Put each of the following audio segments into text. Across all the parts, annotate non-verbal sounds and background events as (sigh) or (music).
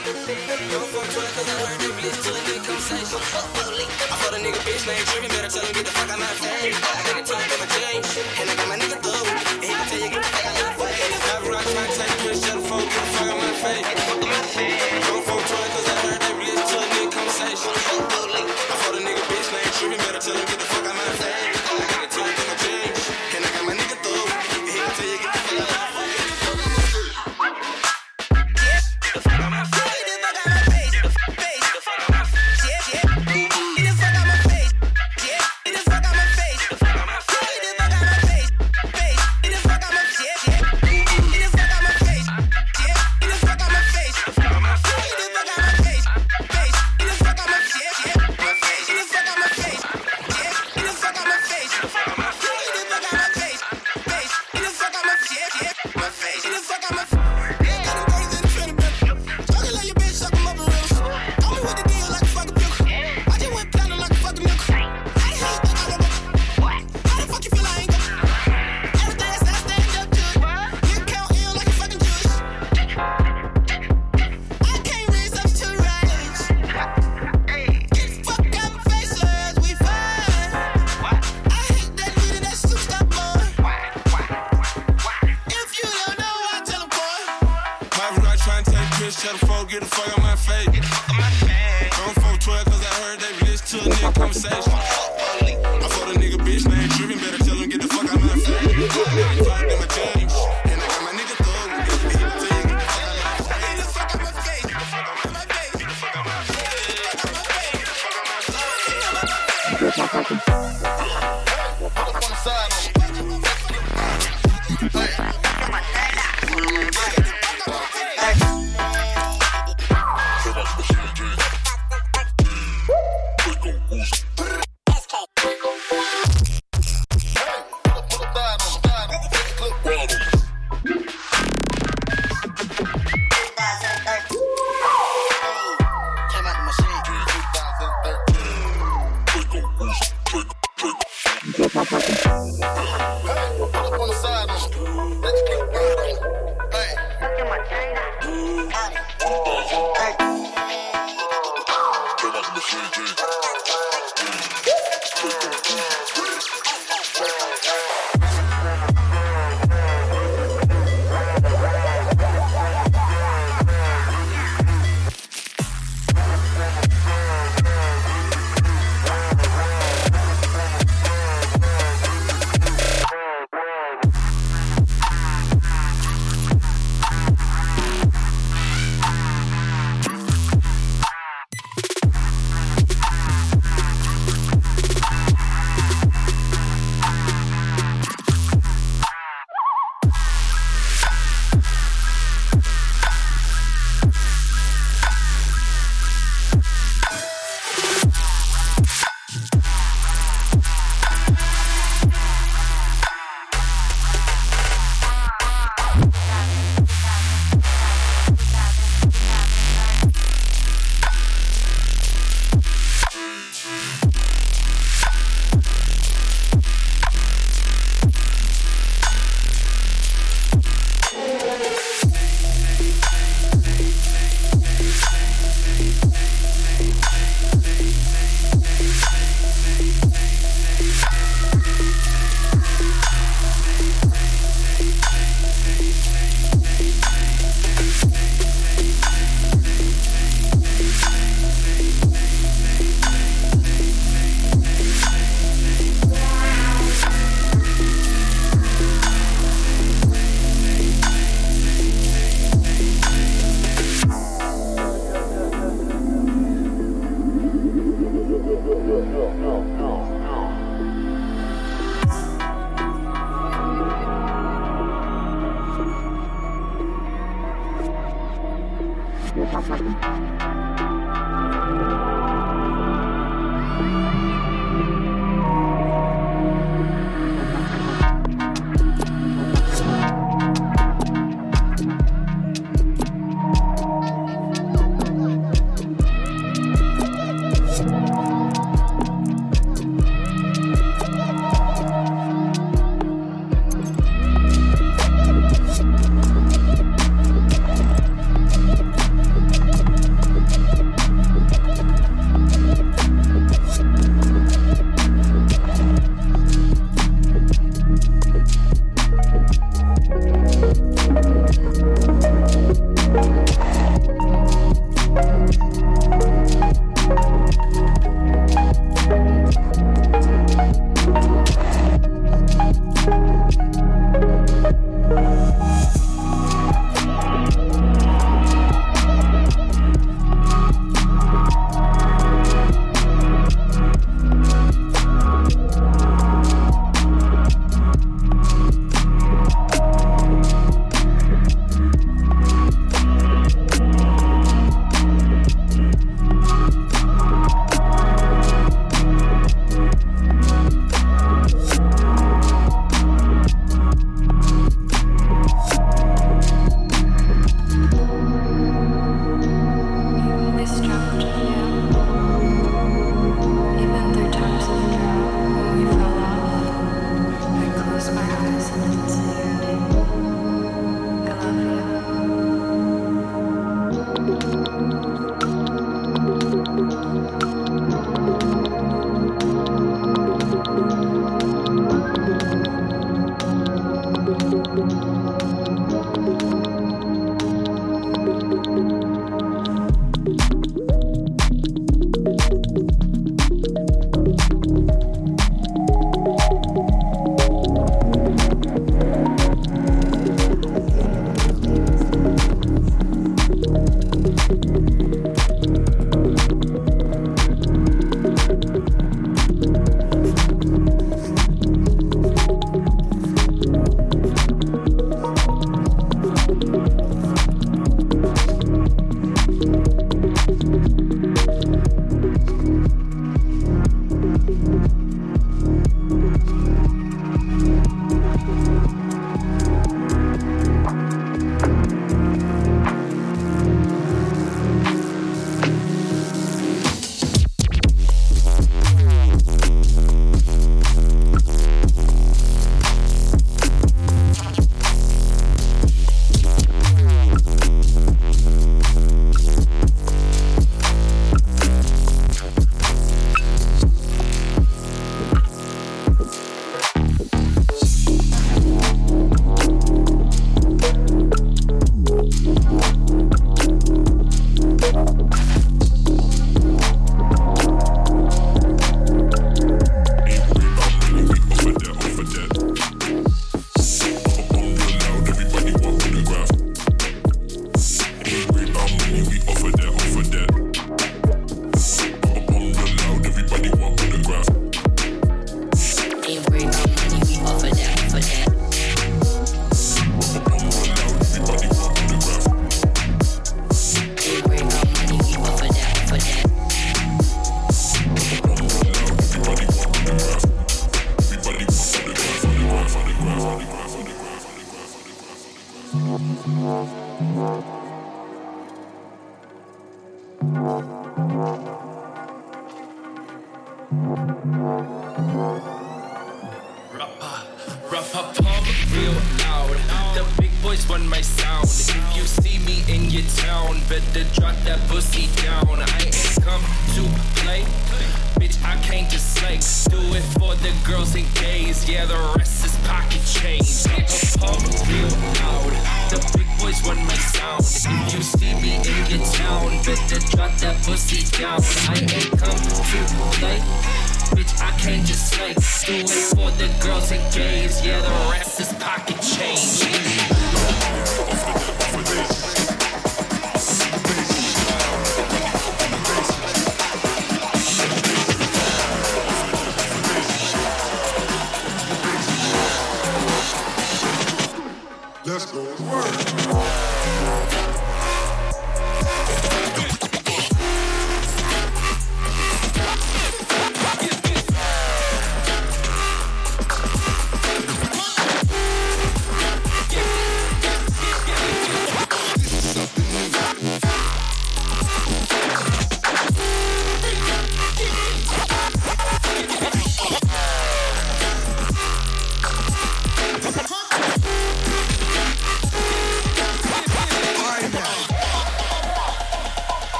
Yo, fuck 12, cause I learned that bitch conversation. Fuck, fuck, I fought a nigga bitch, named tripping, better tell him get the fuck out my face. I got a time for my change.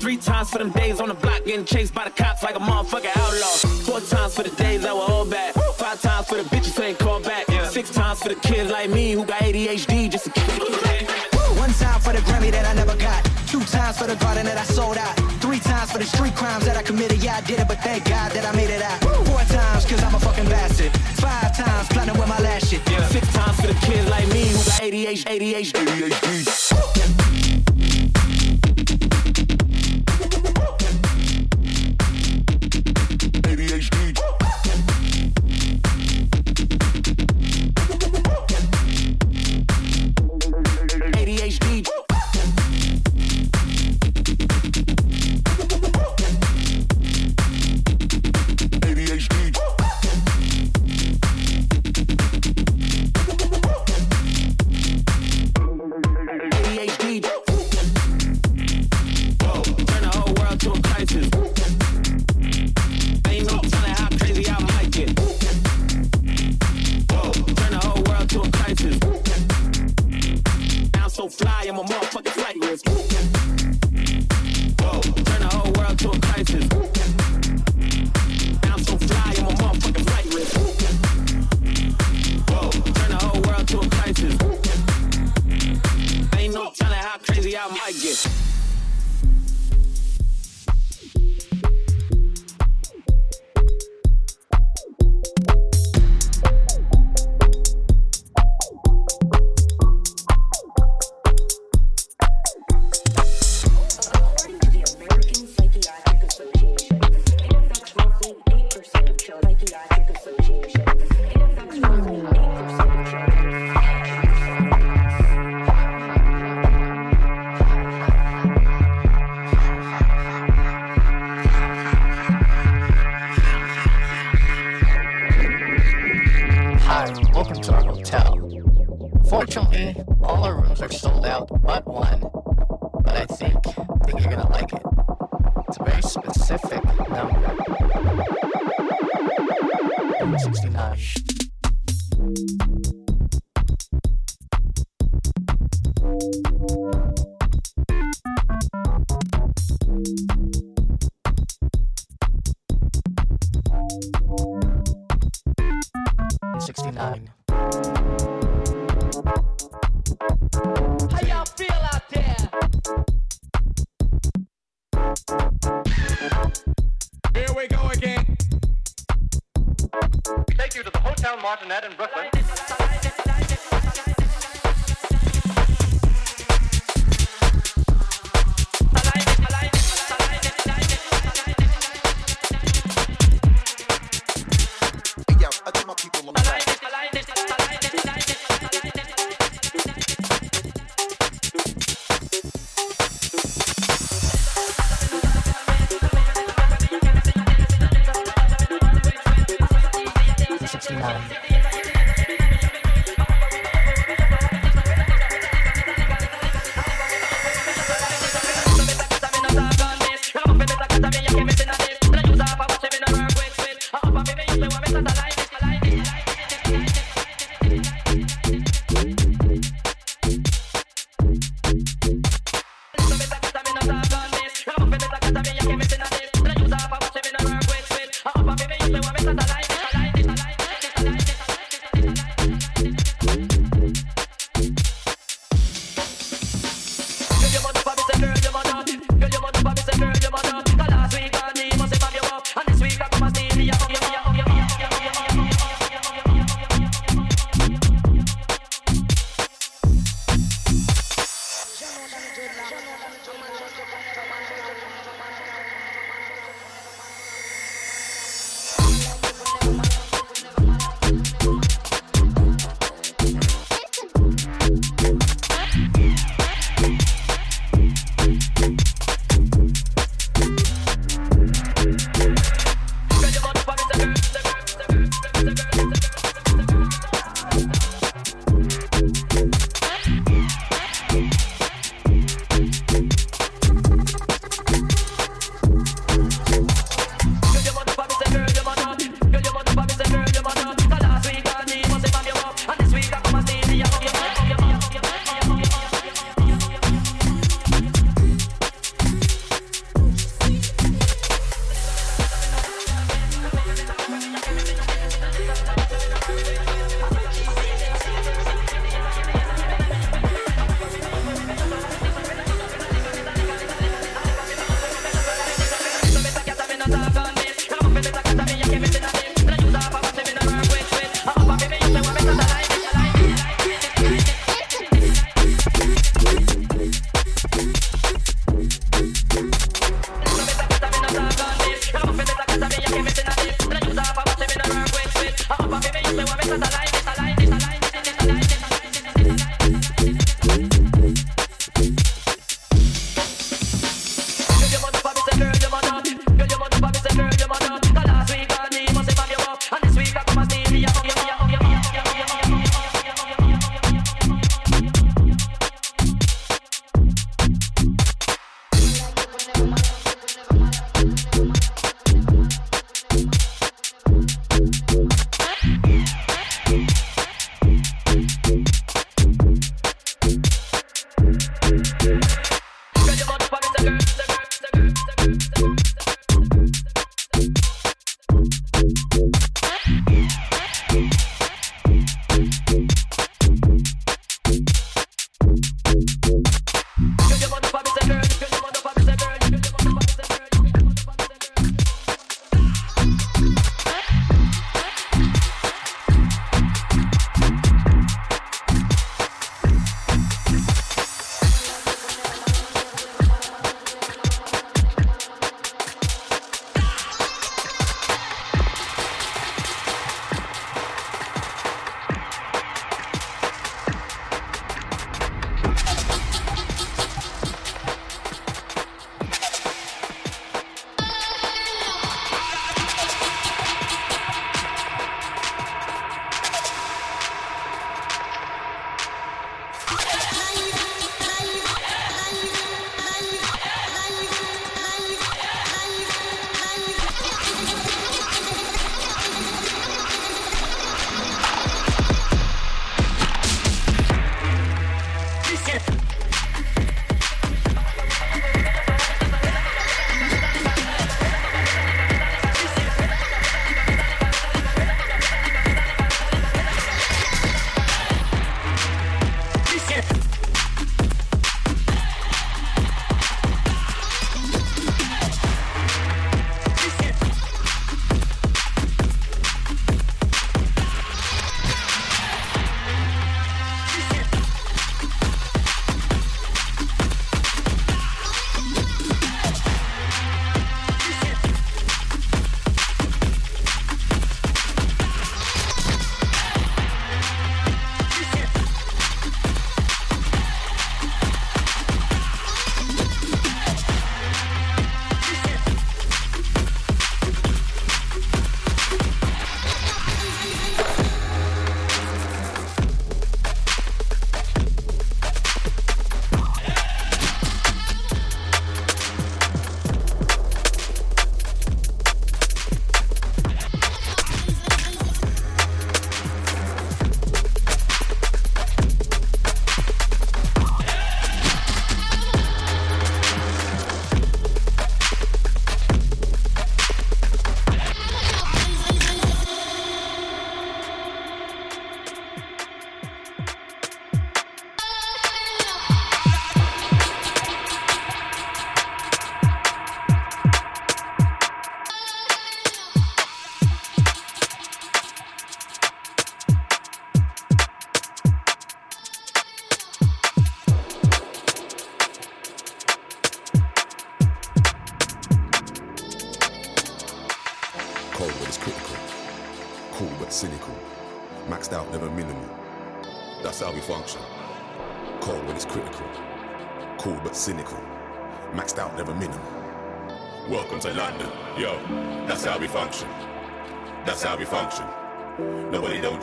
Three times for them days on the block getting chased by the cops like a motherfucking outlaw. Four times for the days that were all bad. Five times for the bitches who ain't called back. Six times for the kids like me who got ADHD just to (laughs) keep One time for the Grammy that I never got. Two times for the garden that I sold out. Three times for the street crimes that I committed. Yeah, I did it, but thank God that I made it out. Four times cause I'm a fucking bastard. Five times planning with my last shit. Yeah. Six times for the kids like me who got ADHD. ADHD. ADHD.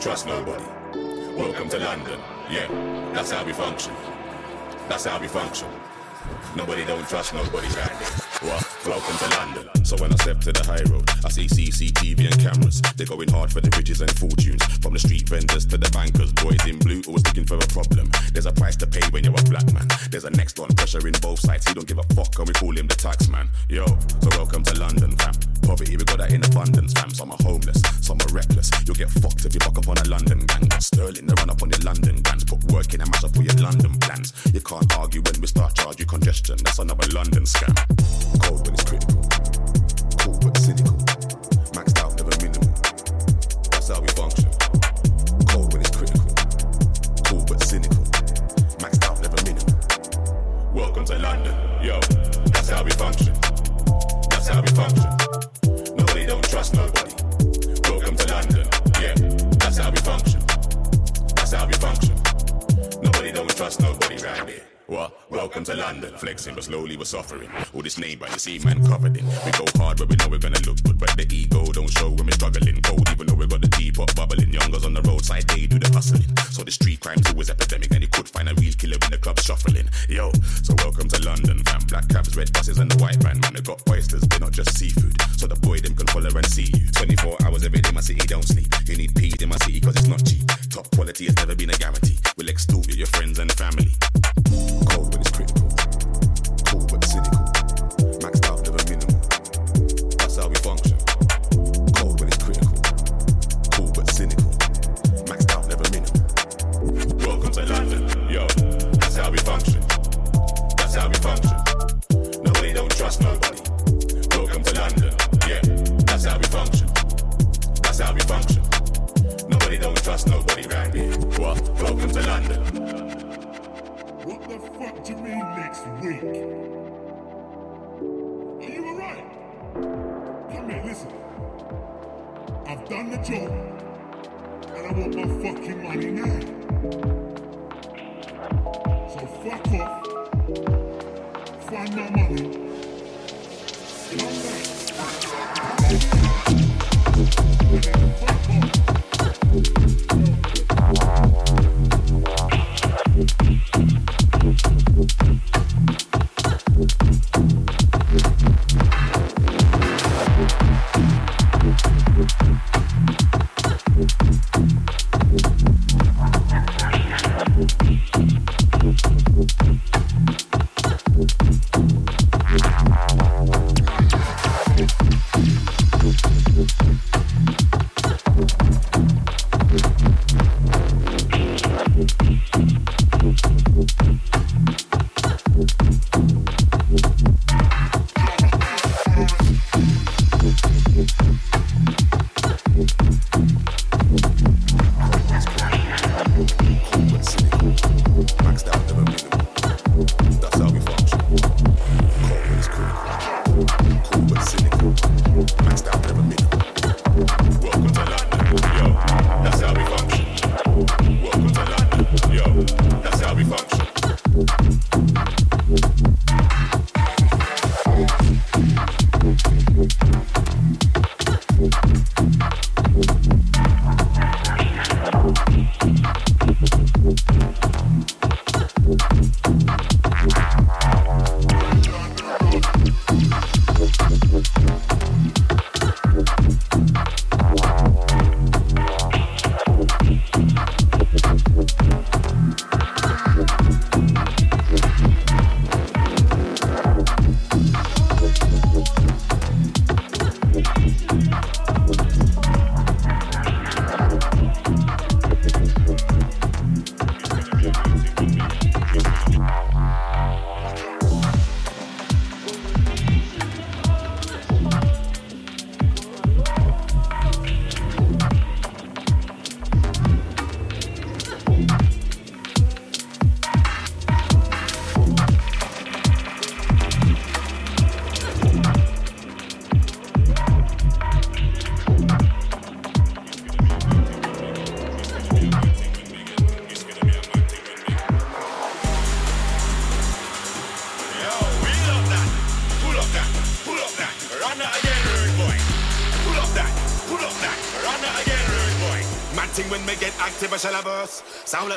trust nobody. Welcome to London. Yeah, that's how we function. That's how we function. Nobody don't trust nobody right there. Welcome to London. So when I step to the high road, I see CCTV and cameras. They're going hard for the riches and fortunes. From the street vendors to the bankers, boys in blue always looking for a problem. There's a price to pay when you're a black man. There's a next on pressure in both sides. He don't give a fuck, and we call him the tax man. Yo, so welcome to London, fam poverty, we got that in abundance. Fam, some are homeless, some are reckless. You'll get fucked if you fuck up on a London gang. Got sterling, they run up on your London grants. Put work in a matter for your London plans. You can't argue when we start charging congestion. That's another London scam. suffering. All this name by the same man covered in. We go hard, but we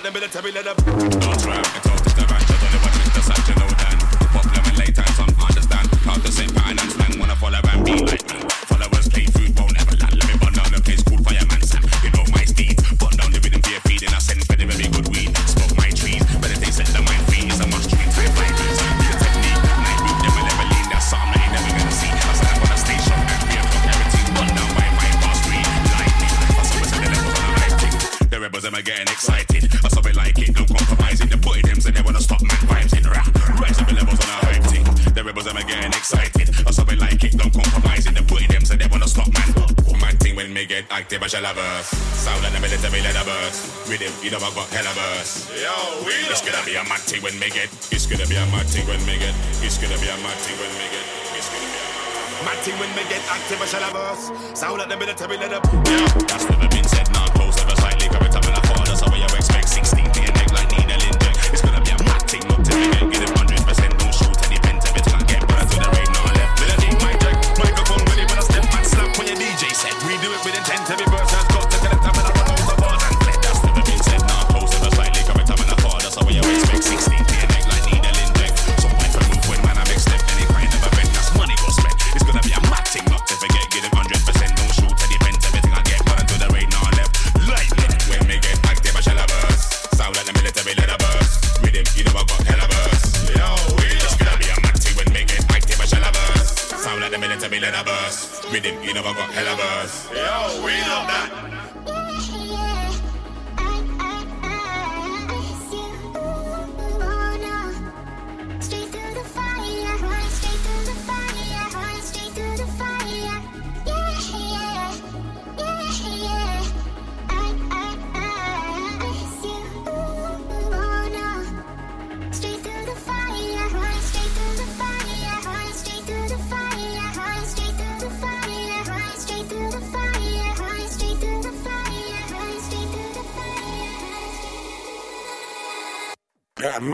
the me let them. cause them are getting excited. I saw it like it, no compromising. The boy them so they wanna stop my vibes in rap. Rise up the levels on a hype thing. The rebels them are getting excited. I saw it like it, no compromising. The boy them so they wanna stop my my thing when me get active, I shall have us. Sound like the military let a burst. With him, you know I got hell of us. Yo, we It's gonna be a mad thing when me get. It's gonna be a mad thing when me get. It's gonna be a mad thing when me get. It's gonna be a mad thing when me get active, I shall have us. Sound like the military let a burst. Yeah, that's never been said now. Thank you.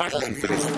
För det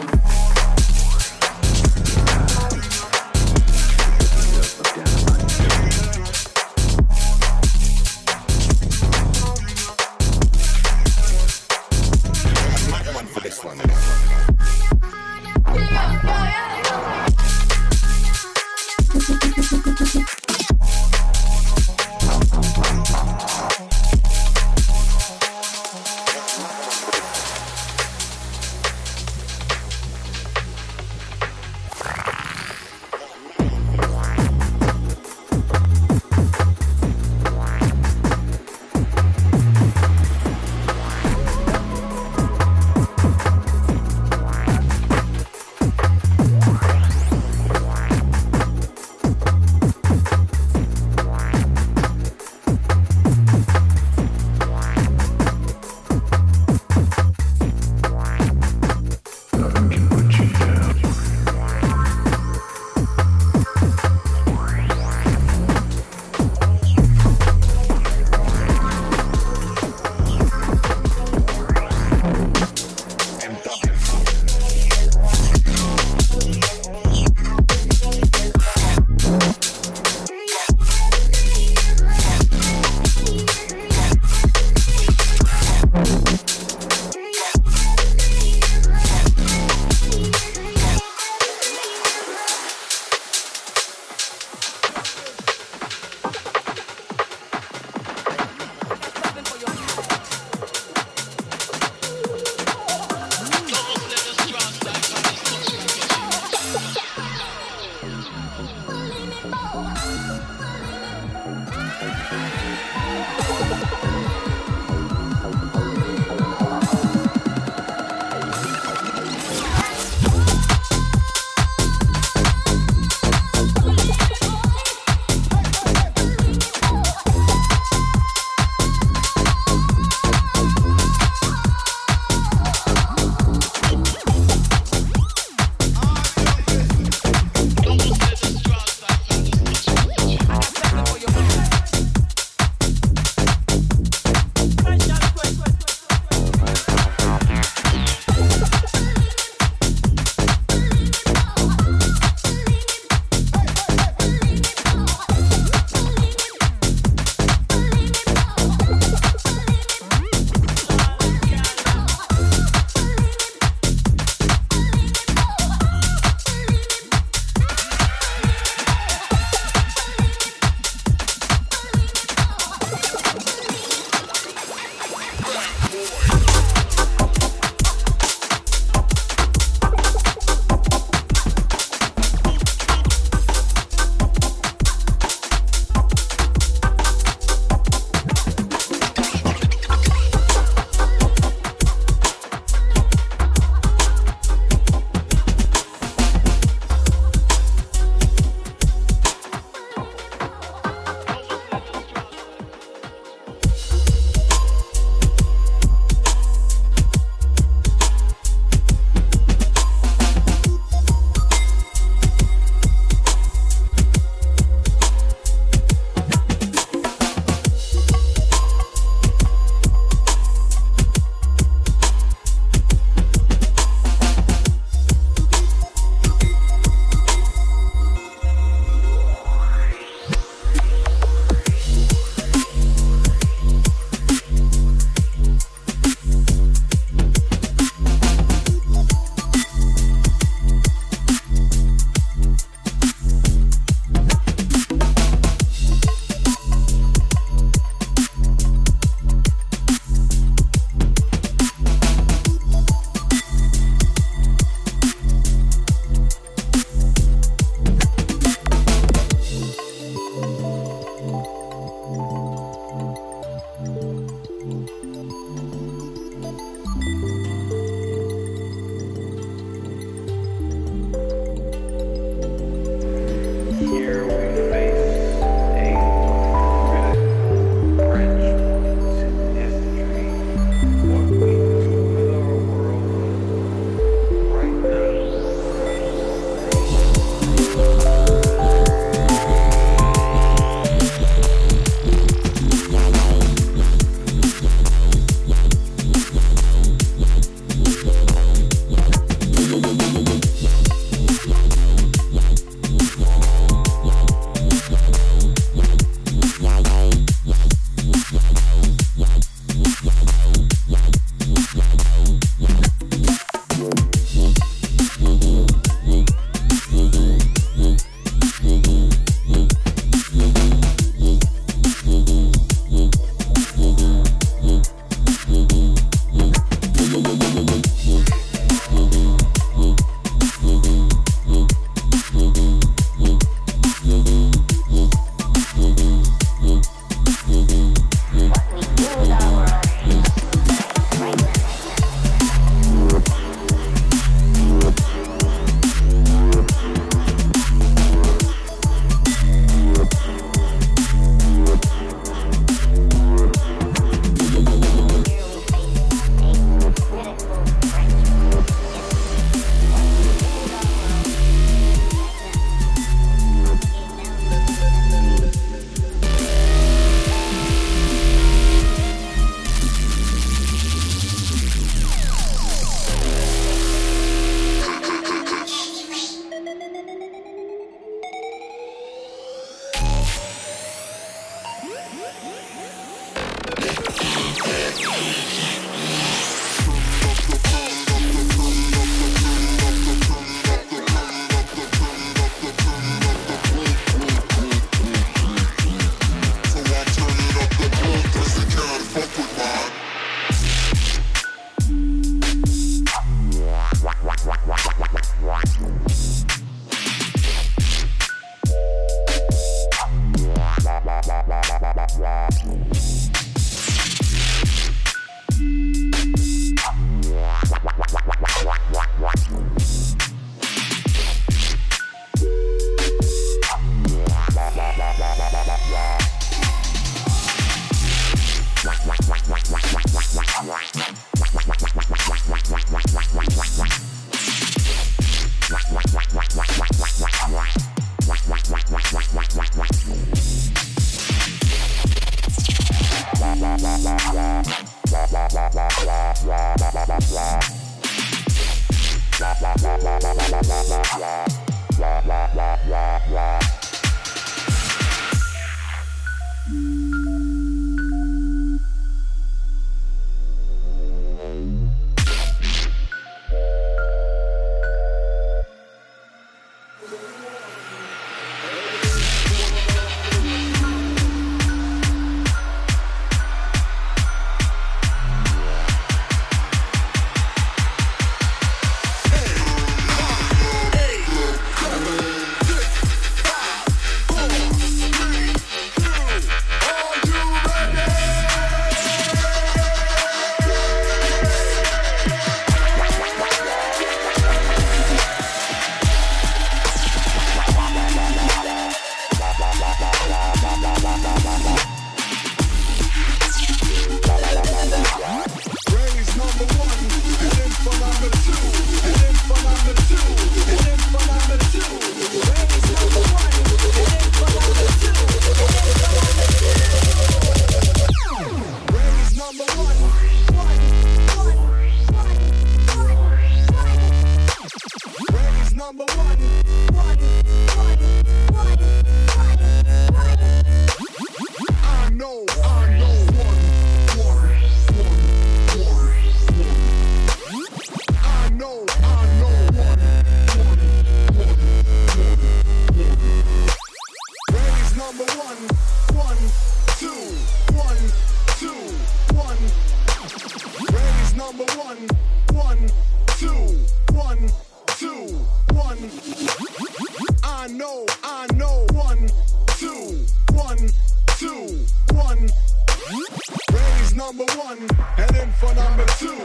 for number two.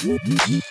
Mm-hmm.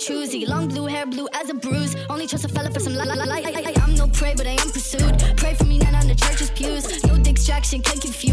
choosy. Long blue hair, blue as a bruise. Only trust a fella for some la la la la. I'm no prey, but I am pursued. Pray for me, not on the church's pews. No distraction, can confuse.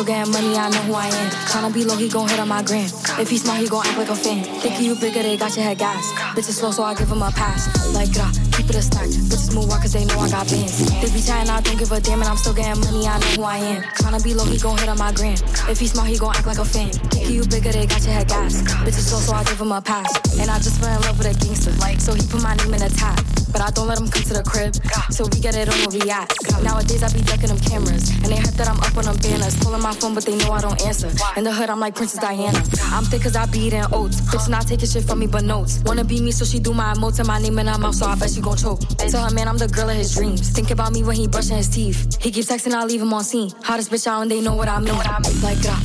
Still getting money, I know who I am. Tryna be low, he gon' hit on my gram. If he smart, he gon' act like a fan. Think you bigger, they got your head gas. Bitches slow, so I give him a pass. Like, uh, keep it a stack. Bitches move on cause they know I got bands. They be chatting, I don't give a damn, and I'm still getting money, I know who I am. Tryna be low, he gon' hit on my gram. If he smart, he gon' act like a fan. Think you bigger, they got your head gas. Bitches slow, so I give him a pass. And I just fell in love with a gangster. Like, so he put my name in the tag. But I don't let him come to the crib, so we get it on where we at. Nowadays I be ducking them cameras, and they hype that I'm up on them banners. Pulling my phone, but they know I don't answer. In the hood, I'm like Princess Diana. I'm thick cause I be eating oats. Bitch not taking shit from me but notes. Wanna be me, so she do my emotes and my name in her mouth, so I bet she gon' choke. Tell her man I'm the girl of his dreams. Think about me when he brushing his teeth. He keeps texting, I leave him on seen. Hottest bitch out and they know what I mean. Like, uh,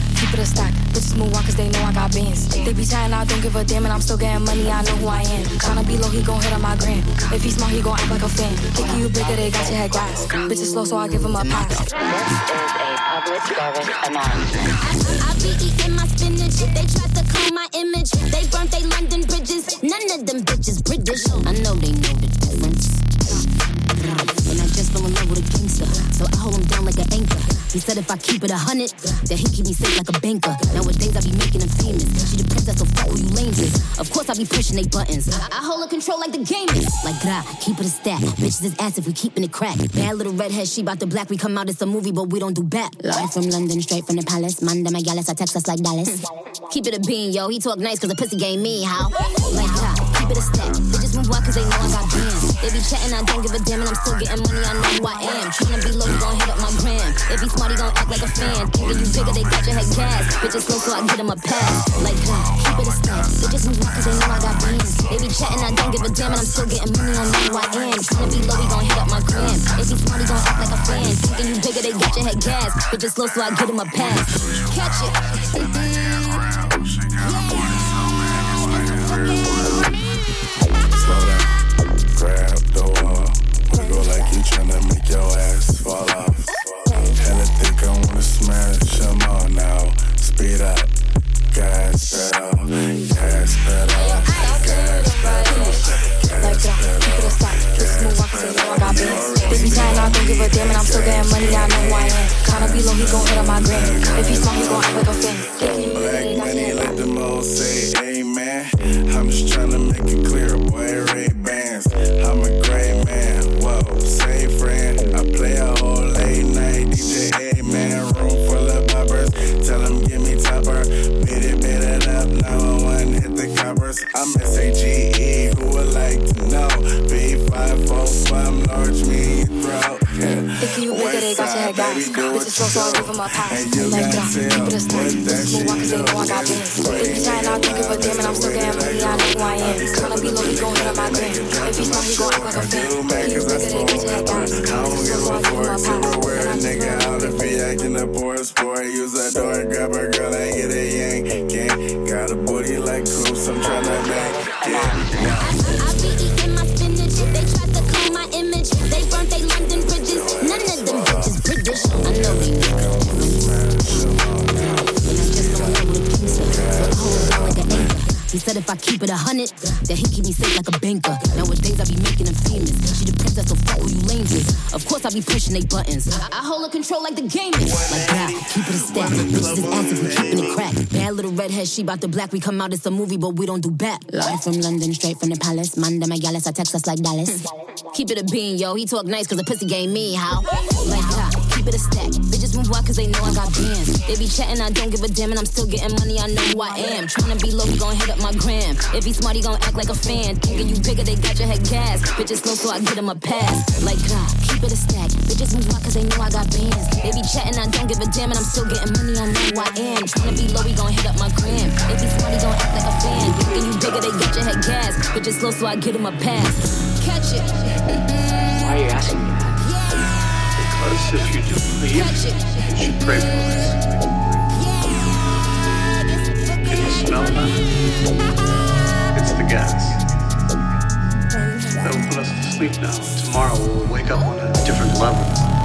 Bitches move cause they know I got bands. They be chatting, I don't give a damn, and I'm still getting money, I know who I am. Tryna be low, he gon' hit on my gram. If he smart, he gon' act like a fan. Thinking you bigger, they got your head gas. Bitches slow, so I give him a pass. Public service announcement. I be eating my spinach. They tried to clone my image. They burnt they London bridges. None of them bitches British. I know they know the difference. I fell in love with a gangster. So I hold him down like an anchor. He said if I keep it a hundred, that he keep me safe like a banker. Nowadays I be making him famous. She the princess, so fuck who you lames. Of course I be pushing they buttons. I hold her control like the game is. Like gra, keep it a stack. Bitches is ass if we keeping it crack. Bad little redhead, she bout the black. We come out, it's a movie, but we don't do back. Live from London, straight from the palace. Manda Magalis, I text us like Dallas. Keep it a bean, yo. He talk nice cause the pussy game me, how? Like gra, keep it a stack. Move cause they know I got bands. They be chatting, I don't give a damn, and I'm still getting money, I know who I am. Tryna be low, he gon' hit up my gram. If he smart, he gon' act like a fan. Thinking you bigger, they got your head gas. Bitches slow, so I get him a pass. Like gra, keep it a stack. just move on cause they know I got bands. They be chatting, I don't give a damn, and I'm still getting money, I know who I am. Tryna be low, he gon' hit up my gram. If he smart, he gon' act like a fan. Thinking you bigger, they got your head gas. Bitches slow, so I get him a pass. Catch it. (laughs) Grab the wall. Wiggle like you tryna make your ass fall off. Hella thick, I wanna smash 'em all now. Speed up. Gas pedal. Gas pedal. Gas pedal. Know I got bands. They be chatting, I don't give a damn, and I'm still getting money, I know who I am. Tryna be low, he gon' hit on my gram. If he smart, he gon' act like a fan. Black money, let them all say amen. I'm just tryna make it clear, boy, Ray Bans. Play a whole late night DJ, hey man, room full of boppers. Tell them give me topper, beat it, beat it up, 911, hit the coppers. I'm S-A-G-E, who would like to know? B545, large me in Thinking you bigger, they got your head gas. Bitches so I give him a pass. Like that, keep it a stack. Bitches move on cause they know I got bands. They be chatting, I don't give a damn, and I'm still getting money, I know who I am. Tryna be low, he gon' hit on my gram. If he smart, he gon' act like a fan. Thinking you bigger, they got your head. I don't give a fuck, silverware, a nigga out if he acting a sport. Use that door, grab a girl and get a yank. Gang, got a booty like coops, I'm tryna make. Yeah. I He said if I keep it a hundred, that he keep me safe like a banker. Nowadays I be making him famous. She the princess, so fuck who you lames is. Of course I be pushing they buttons. I hold her control like the game is. Like that, keep it a stack. Bitches is if we keeping it crack. Bad little redhead, she bout the black. We come out, it's a movie, but we don't do back. Live from London, straight from the palace. Manda Magalis, I text us like Dallas. Keep it a bean, yo. He talk nice cause the pussy game me, how? Like that, keep it a stack. Bitches move on cause they know I got bands. They be chatting, I don't give a damn, and I'm still getting money, I know who I am. Tryna be low, he gon' hit up my gram. If he smart, he gon' act like a fan. Thinking you bigger, they got your head gas. Bitches slow, so I get him a pass. Like God, keep it a stack. Bitches move on cause they know I got bands. They be chatting, I don't give a damn, and I'm still getting money, I know who I am. Tryna be low, he gon' hit up my gram. If he smart, he gon' act like a fan. Thinking you bigger, they got your head gas. Bitches slow, so I get him a pass. Catch it. Why are you asking me us. If you do believe, you should pray for us. Can you smell that? It's the gas. That will put us to sleep now. Tomorrow we'll wake up on a different level.